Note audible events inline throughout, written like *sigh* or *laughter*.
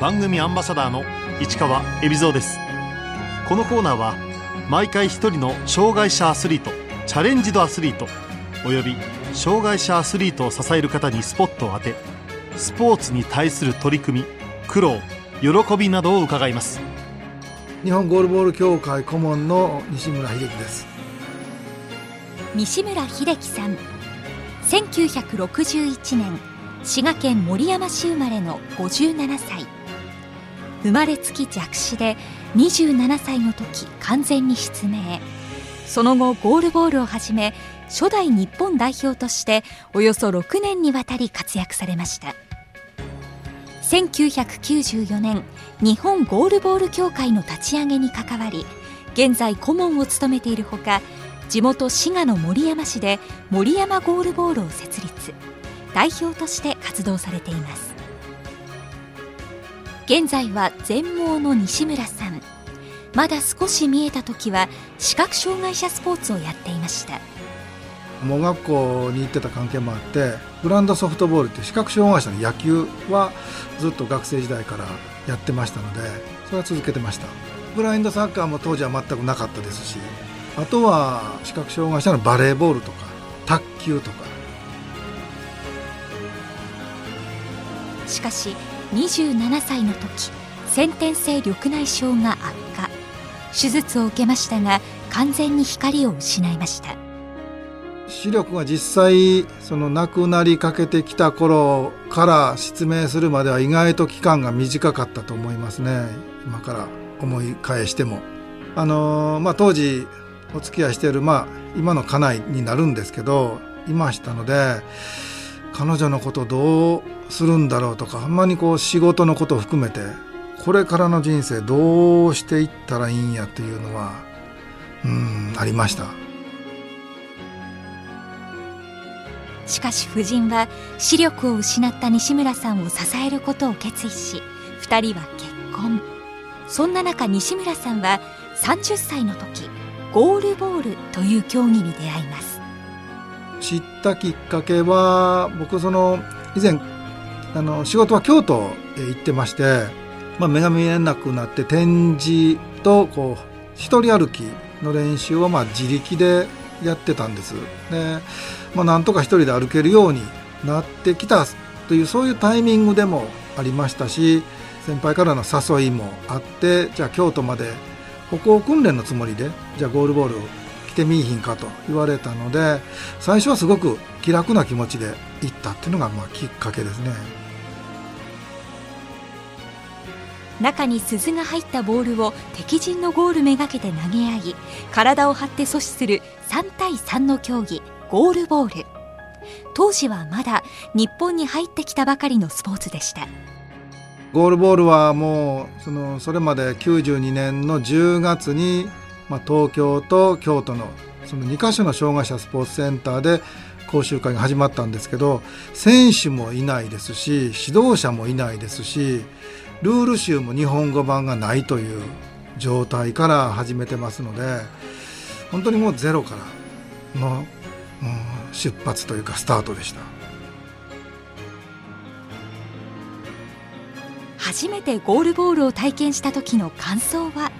番組アンバサダーの市川恵比蔵です。このコーナーは毎回一人の障害者アスリートチャレンジドアスリートおよび障害者アスリートを支える方にスポットを当てスポーツに対する取り組み苦労喜びなどを伺います。日本ゴールボール協会顧問の西村秀樹です。西村秀樹さん1961年滋賀県守山市生まれの57歳生まれつき弱視で27歳の時完全に失明。その後ゴールボールをはじめ初代日本代表としておよそ6年にわたり活躍されました。1994年日本ゴールボール協会の立ち上げに関わり現在顧問を務めているほか地元滋賀の守山市で守山ゴールボールを設立代表として活動されています。現在は全盲の西村さん。まだ少し見えた時は視覚障害者スポーツをやっていました。盲学校に行ってた関係もあってグランドソフトボールって視覚障害者の野球はずっと学生時代からやってましたのでそれは続けてました。ブラインドサッカーも当時は全くなかったですしあとは視覚障害者のバレーボールとか卓球とか。しかし27歳の時先天性緑内障が悪化。手術を受けましたが完全に光を失いました。視力が実際その亡くなりかけてきた頃から失明するまでは意外と期間が短かったと思いますね。今から思い返しても。あのー、まあ当時お付き合いしているまあ今の家内になるんですけどいましたので彼女のことどうするんだろうとかあんまりこう仕事のことを含めてこれからの人生どうしていったらいいんやっていうのはうんありました。しかし夫人は視力を失った西村さんを支えることを決意し2人は結婚。そんな中西村さんは30歳の時ゴールボールという競技に出会います。知ったきっかけは僕その以前あの仕事は京都へ行ってまして、まあ、目が見えなくなって展示とこう一人歩きの練習をまあ自力でやってたんです。で、まあ、なんとか一人で歩けるようになってきたというそういうタイミングでもありましたし先輩からの誘いもあってじゃあ京都まで歩行訓練のつもりでじゃあゴールボール来てみいひんかと言われたので最初はすごく気楽な気持ちで行ったっていうのがまあきっかけですね。中に鈴が入ったボールを敵陣のゴールめがけて投げ合い体を張って阻止する3対3の競技ゴールボール。当時はまだ日本に入ってきたばかりのスポーツでした。ゴールボールはもうそのそれまで92年の10月に、まあ、東京と京都のその2カ所の障害者スポーツセンターで講習会が始まったんですけど選手もいないですし指導者もいないですしルール集も日本語版がないという状態から始めてますので本当にもうゼロからの、うん、出発というかスタートでした。初めてゴールボールを体験した時の感想は？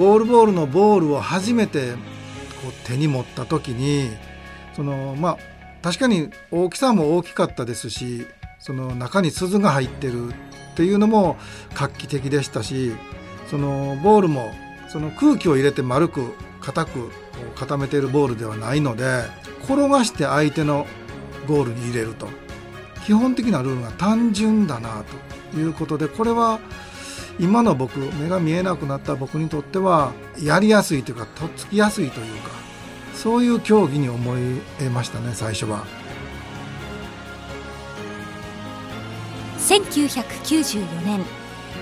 ゴールボールのボールを初めてこう手に持った時にそのまあ確かに大きさも大きかったですしその中に鈴が入ってるっていうのも画期的でしたしそのボールもその空気を入れて丸く硬く固めているボールではないので転がして相手のゴールに入れると。基本的なルールが単純だなということでこれは今の僕目が見えなくなった僕にとってはやりやすいというかとっつきやすいというかそういう競技に思い得ましたね最初は。1994年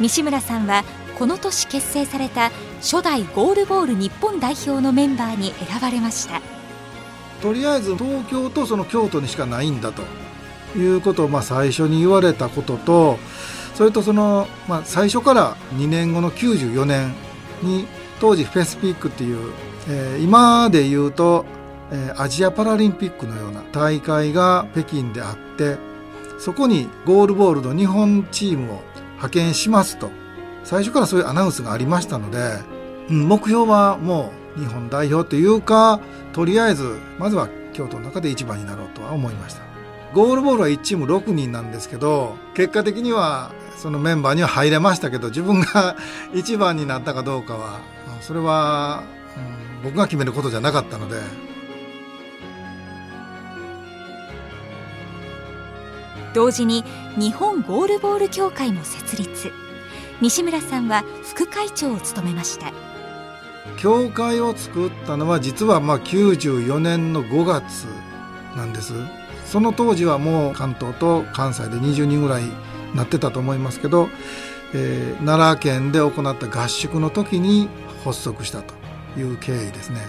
西村さんはこの年結成された初代ゴールボール日本代表のメンバーに選ばれましたとりあえず東京とその京都にしかないんだということをまあ最初に言われたこととそれとその、まあ、最初から2年後の94年に当時フェスピックっていう、えー、今で言うと、えー、アジアパラリンピックのような大会が北京であってそこにゴールボールの日本チームを派遣しますと。最初からそういうアナウンスがありましたので、うん、目標はもう日本代表というかとりあえずまずは京都の中で一番になろうとは思いました。ゴールボールは1チーム6人なんですけど結果的にはそのメンバーには入れましたけど自分が *laughs* 一番になったかどうかはそれは、うん、僕が決めることじゃなかったので。同時に日本ゴールボール協会も設立。西村さんは副会長を務めました。協会を作ったのは実はまあ94年の5月なんです。その当時はもう関東と関西で20人ぐらいなってたと思いますけど、えー、奈良県で行った合宿の時に発足したという経緯ですね。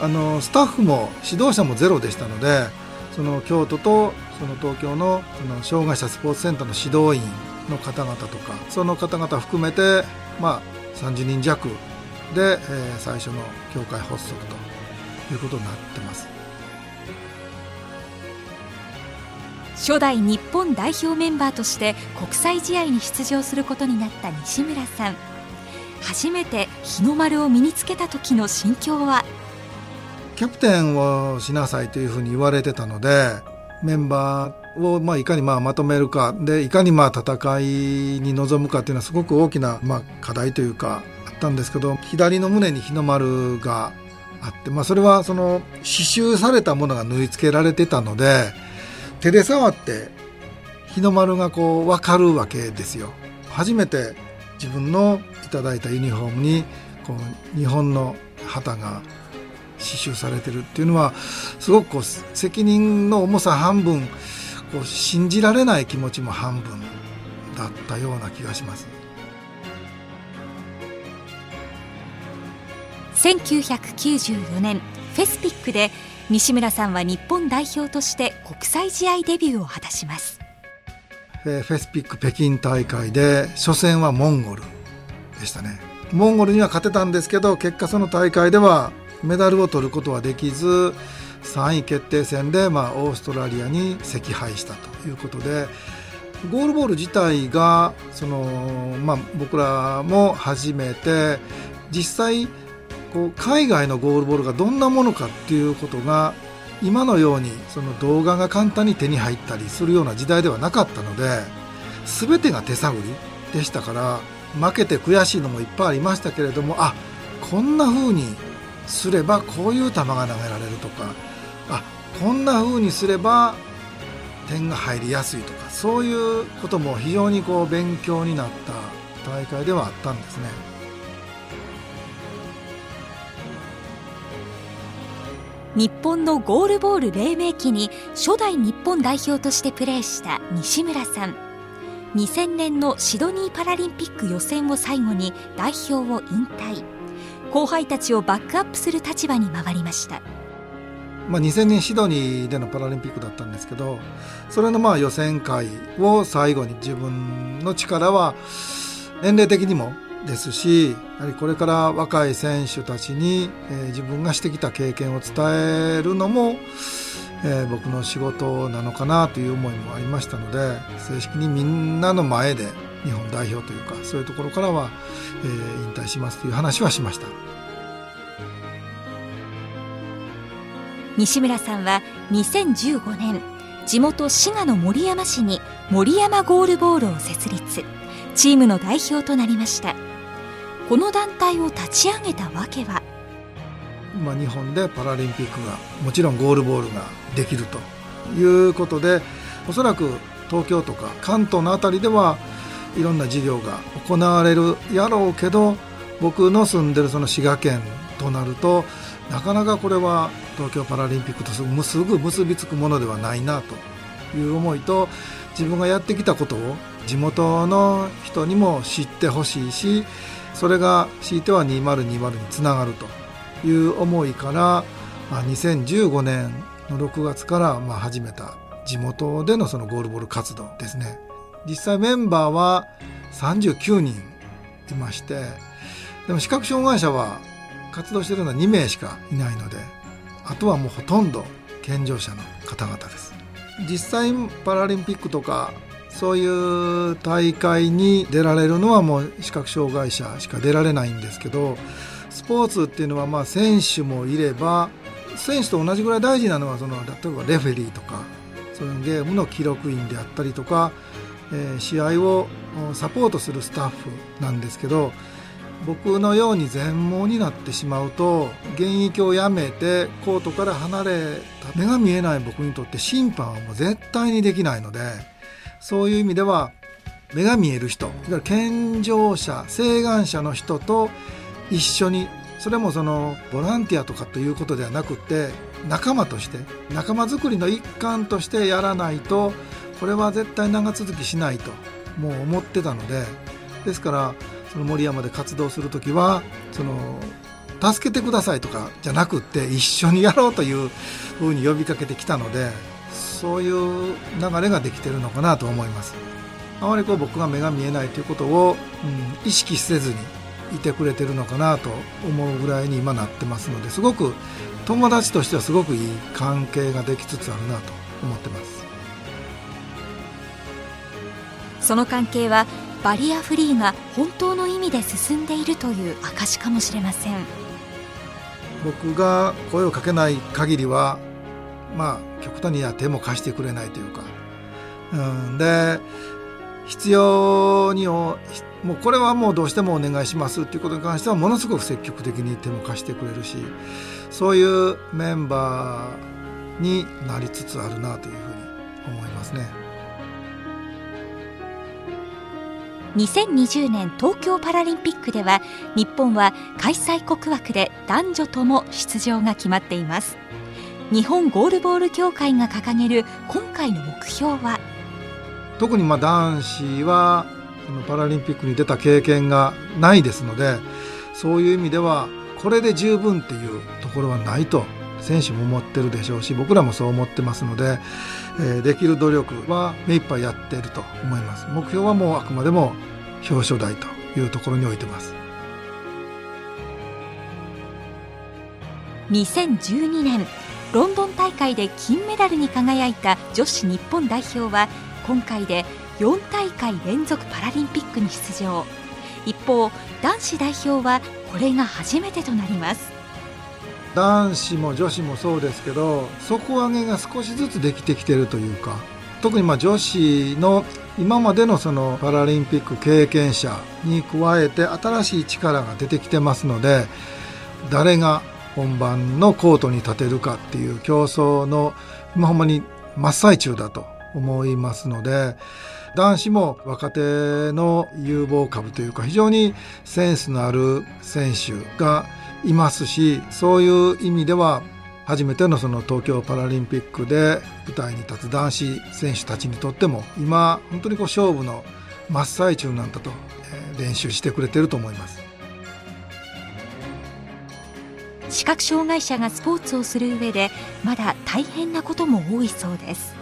あのスタッフも指導者もゼロでしたのでその京都とその東京のその障害者スポーツセンターの指導員の方々とかその方々含めて、まあ、30人弱で、えー、最初の協会発足ということになってます。初代日本代表メンバーとして国際試合に出場することになった西村さん。初めて日の丸を身につけた時の心境は？キャプテンをしなさいというふうに言われてたのでメンバーをまあいかにまあまとめるかでいかにまあ戦いに臨むかというのはすごく大きなまあ課題というかあったんですけど左の胸に日の丸があって、まあ、それはその刺繍されたものが縫い付けられてたので手で触って日の丸がこう分かるわけですよ。初めて自分のいただいたユニフォームにこう日本の旗が刺繍されてるっていうのはすごくこう責任の重さ半分こう信じられない気持ちも半分だったような気がします。1994年フェスピックで西村さんは日本代表として国際試合デビューを果たします。フェスピック北京大会で初戦はモンゴルでしたね。モンゴルには勝てたんですけど結果その大会ではメダルを取ることはできず3位決定戦で、まあ、オーストラリアに惜敗したということでゴールボール自体がその、まあ、僕らも初めて実際こう海外のゴールボールがどんなものかっていうことが今のようにその動画が簡単に手に入ったりするような時代ではなかったので全てが手探りでしたから負けて悔しいのもいっぱいありましたけれどもあこんな風にすればこういう球が投げられるとかあこんな風にすれば点が入りやすいとかそういうことも非常にこう勉強になった大会ではあったんですね。日本のゴールボール黎明期に初代日本代表としてプレーした西村さん。2000年のシドニーパラリンピック予選を最後に代表を引退。後輩たちをバックアップする立場に回りました。まあ、2000年シドニーでのパラリンピックだったんですけどそれのまあ予選会を最後に自分の力は年齢的にもですしやはりこれから若い選手たちに、えー、自分がしてきた経験を伝えるのも、えー、僕の仕事なのかなという思いもありましたので正式にみんなの前で日本代表というかそういうところからは、えー、引退しますという話はしました。西村さんは2015年地元滋賀の守山市に森山ゴールボールを設立。チームの代表となりました。この団体を立ち上げたわけは。まあ、日本でパラリンピックがもちろんゴールボールができるということでおそらく東京とか関東の辺りではいろんな事業が行われるやろうけど僕の住んでるその滋賀県となるとなかなかこれは東京パラリンピックとすぐ結びつくものではないなという思いと自分がやってきたことを地元の人にも知ってほしいしそれが強いては2020につながるという思いから、まあ、2015年の6月からまあ始めた地元でのそのゴールボール活動ですね。実際メンバーは39人いましてでも視覚障害者は活動しているのは2名しかいないのであとはもうほとんど健常者の方々です実際パラリンピックとかそういう大会に出られるのはもう視覚障害者しか出られないんですけどスポーツっていうのはまあ選手もいれば選手と同じぐらい大事なのはその例えばレフェリーとかそういうゲームの記録員であったりとか、えー、試合をサポートするスタッフなんですけど僕のように全盲になってしまうと現役をやめてコートから離れた目が見えない僕にとって審判はもう絶対にできないのでそういう意味では目が見える人。だから健常者請願者の人と一緒にそれもそのボランティアとかということではなくて仲間として仲間づくりの一環としてやらないとこれは絶対長続きしないともう思ってたのでですからその森山で活動する時はその助けてくださいとかじゃなくって一緒にやろうというふうに呼びかけてきたのでそういう流れができてるのかなと思います。あまりこう僕が目が見えないということを、うん、意識せずにいてくれてるのかなと思うぐらいに今なってますのですごく友達としてはすごくいい関係ができつつあるなと思ってます。その関係はバリアフリーが本当の意味で進んでいるという証かもしれません。僕が声をかけない限りはまあ極端には手も貸してくれないというか、うん、で必要にもうこれはもうどうしてもお願いしますっていうことに関してはものすごく積極的に手も貸してくれるしそういうメンバーになりつつあるなというふうに思いますね。2020年東京パラリンピックでは日本は開催国枠で男女とも出場が決まっています日本ゴールボール協会が掲げる今回の目標は？特にまあ男子はパラリンピックに出た経験がないですのでそういう意味ではこれで十分っていうところはないと選手も思ってるでしょうし僕らもそう思ってますので、えー、できる努力は目いっぱいやっていると思います。目標はもうあくまでも表彰台というところに置いてます。2012年ロンドン大会で金メダルに輝いた女子日本代表は今回で4大会連続パラリンピックに出場。一方男子代表はこれが初めてとなります。男子も女子もそうですけど底上げが少しずつできてきてるというか特にまあ女子の今までのそのパラリンピック経験者に加えて新しい力が出てきてますので誰が本番のコートに立てるかっていう競争の今ほんまに真っ最中だと思いますので男子も若手の有望株というか非常にセンスのある選手がいますしそういう意味では初めてのその東京パラリンピックで舞台に立つ男子選手たちにとっても今本当にこう勝負の真っ最中なんだと、練習してくれてると思います。視覚障害者がスポーツをする上でまだ大変なことも多いそうです。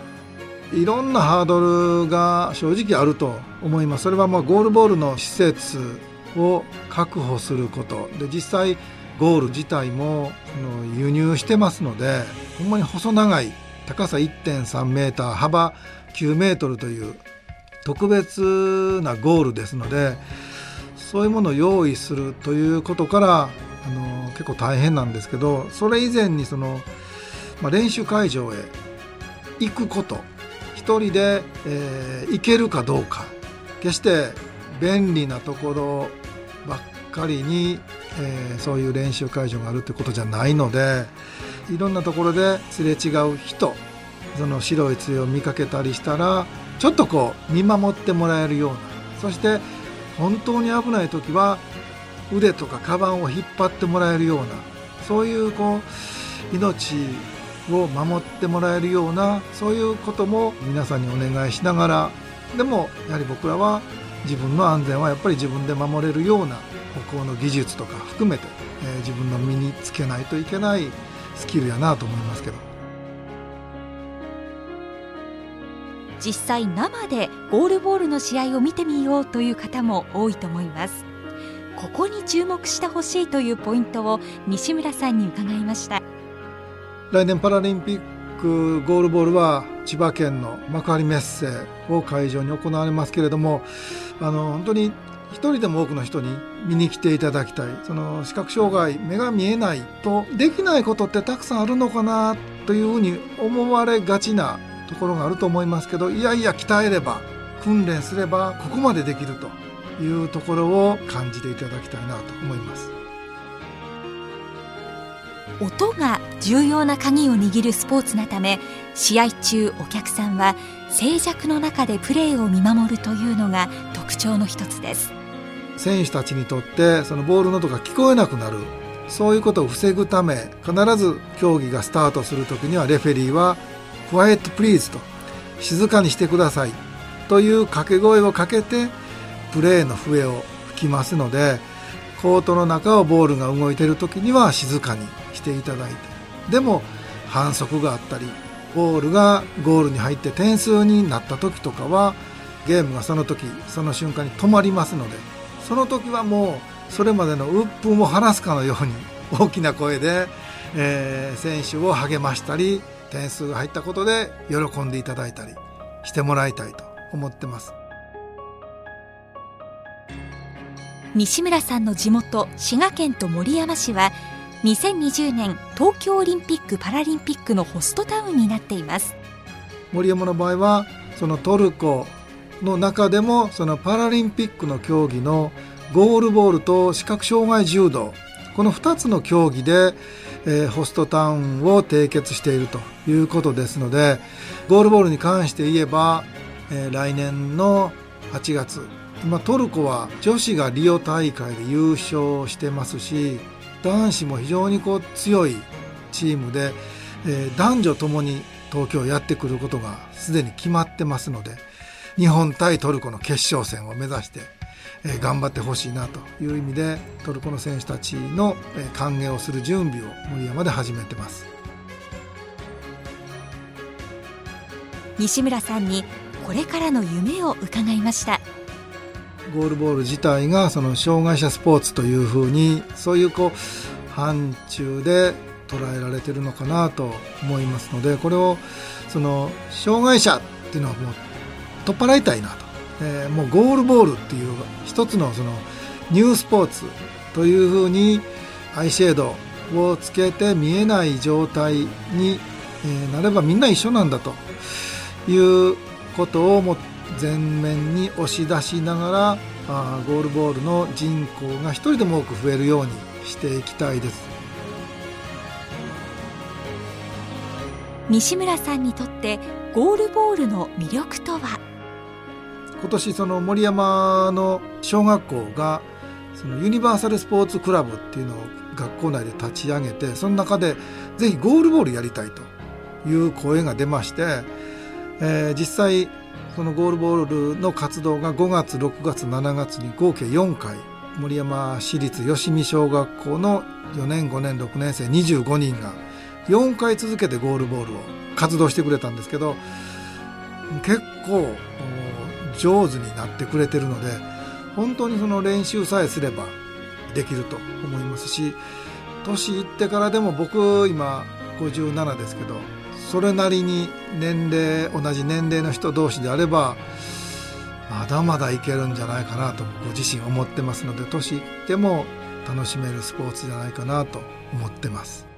いろんなハードルが正直あると思います。それはまあゴールボールの施設を確保すること。で実際ゴール自体も輸入してますのでほんまに細長い高さ1.3メーター幅9メートルという特別なゴールですのでそういうものを用意するということからあの結構大変なんですけどそれ以前にその、まあ、練習会場へ行くこと。一人で、えー、行けるかどうか。決して便利なところばっかりに、えー、そういう練習会場があるってことじゃないのでいろんなところですれ違う人その白い杖を見かけたりしたらちょっとこう見守ってもらえるような。そして本当に危ない時は腕とかカバンを引っ張ってもらえるようなそういうこう命を守ってもらえるようなそういうことも皆さんにお願いしながらでもやはり僕らは自分の安全はやっぱり自分で守れるような歩行の技術とか含めて、えー、自分の身につけないといけないスキルやなと思いますけど。実際生でゴールボールの試合を見てみようという方も多いと思います。ここに注目してほしいというポイントを西村さんに伺いました。来年パラリンピッくゴールボールは千葉県の幕張メッセを会場に行われますけれどもあの本当に一人でも多くの人に見に来ていただきたい。その視覚障害目が見えないとできないことってたくさんあるのかなというふうに思われがちなところがあると思いますけどいやいや鍛えれば訓練すればここまでできると。いうところを感じていただきたいなと思います。音が重要な鍵を握るスポーツなため試合中お客さんは静寂の中でプレーを見守るというのが特徴の一つです。選手たちにとってそのボールの音が聞こえなくなるそういうことを防ぐため必ず競技がスタートする時にはレフェリーは「クワイエットプリーズ」と「静かにしてください」という掛け声をかけてプレーの笛を吹きますのでコートの中をボールが動いてる時には静かにしていただいてでも反則があったりボールがゴールに入って点数になった時とかはゲームがその時その瞬間に止まりますのでその時はもうそれまでの鬱憤を晴らすかのように大きな声で、えー、選手を励ましたり点数が入ったことで喜んでいただいたりしてもらいたいと思ってます。西村さんの地元滋賀県と守山市は2020年東京オリンピック・パラリンピックのホストタウンになっています。森山の場合はそのトルコの中でもそのパラリンピックの競技のゴールボールと視覚障害柔道この2つの競技で、えー、ホストタウンを締結しているということですのでゴールボールに関して言えば、えー、来年の8月今トルコは女子がリオ大会で優勝してますし男子も非常にこう強いチームで、えー、男女ともに東京やってくることがすでに決まってますので日本対トルコの決勝戦を目指して、えー、頑張ってほしいなという意味でトルコの選手たちの、えー、歓迎をする準備を森山で始めてます。西村さんにこれからの夢を伺いました。ゴールボール自体がその障害者スポーツというふうにそういうこう範疇で捉えられてるのかなと思いますのでこれをその障害者っていうのはもう取っ払いたいなと、えー、もうゴールボールっていう一つのそのニュースポーツというふうにアイシェードをつけて見えない状態に、なればみんな一緒なんだということをも前面に押し出しながらあゴールボールの人口が一人でも多く増えるようにしていきたいです。西村さんにとってゴールボールの魅力とは？今年その森山の小学校がそのユニバーサルスポーツクラブっていうのを学校内で立ち上げてその中でぜひゴールボールやりたいという声が出まして、えー、実際そのゴールボールの活動が5月6月7月に合計4回森山市立吉見小学校の4年5年6年生25人が4回続けてゴールボールを活動してくれたんですけど結構上手になってくれてるので本当にその練習さえすればできると思いますし年いってからでも僕今57ですけどそれなりに年齢同じ年齢の人同士であればまだまだいけるんじゃないかなとご自身思ってますので年いっても楽しめるスポーツじゃないかなと思ってます。